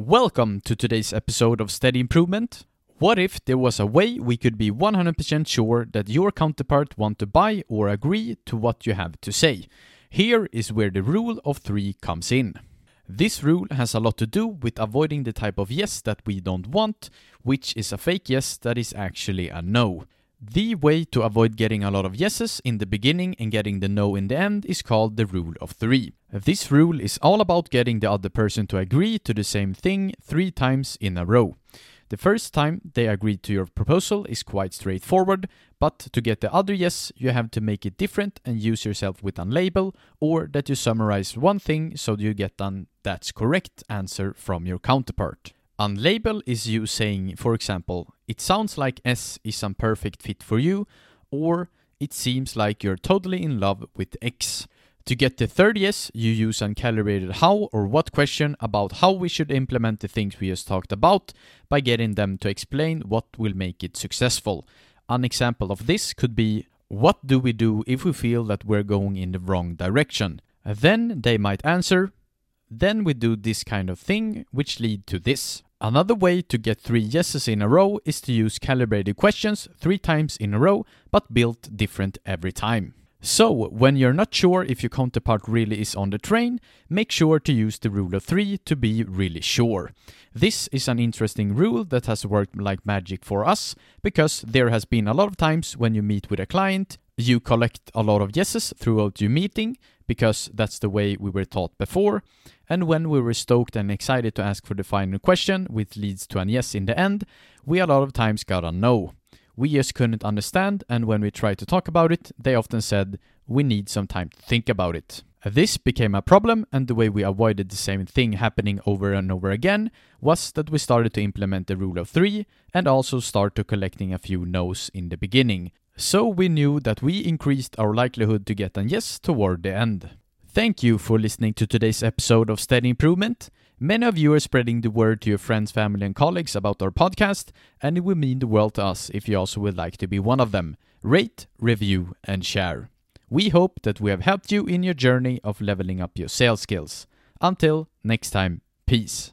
Welcome to today's episode of Steady Improvement. What if there was a way we could be 100% sure that your counterpart want to buy or agree to what you have to say? Here is where the rule of 3 comes in. This rule has a lot to do with avoiding the type of yes that we don't want, which is a fake yes that is actually a no. The way to avoid getting a lot of yeses in the beginning and getting the no in the end is called the rule of three. This rule is all about getting the other person to agree to the same thing three times in a row. The first time they agree to your proposal is quite straightforward, but to get the other yes, you have to make it different and use yourself with an label, or that you summarize one thing so you get an that's correct answer from your counterpart. Unlabel is you saying, for example, it sounds like S is some perfect fit for you, or it seems like you're totally in love with X. To get the third yes, you use uncalibrated how or what question about how we should implement the things we just talked about by getting them to explain what will make it successful. An example of this could be what do we do if we feel that we're going in the wrong direction? Then they might answer, then we do this kind of thing, which lead to this. Another way to get three yeses in a row is to use calibrated questions three times in a row, but built different every time. So, when you're not sure if your counterpart really is on the train, make sure to use the rule of three to be really sure. This is an interesting rule that has worked like magic for us because there has been a lot of times when you meet with a client, you collect a lot of yeses throughout your meeting because that's the way we were taught before. And when we were stoked and excited to ask for the final question, which leads to an yes in the end, we a lot of times got a no. We just couldn't understand, and when we tried to talk about it, they often said, We need some time to think about it. This became a problem, and the way we avoided the same thing happening over and over again was that we started to implement the rule of three and also start to collecting a few no's in the beginning. So we knew that we increased our likelihood to get an yes toward the end. Thank you for listening to today's episode of Steady Improvement. Many of you are spreading the word to your friends, family, and colleagues about our podcast, and it would mean the world to us if you also would like to be one of them. Rate, review, and share. We hope that we have helped you in your journey of leveling up your sales skills. Until next time, peace.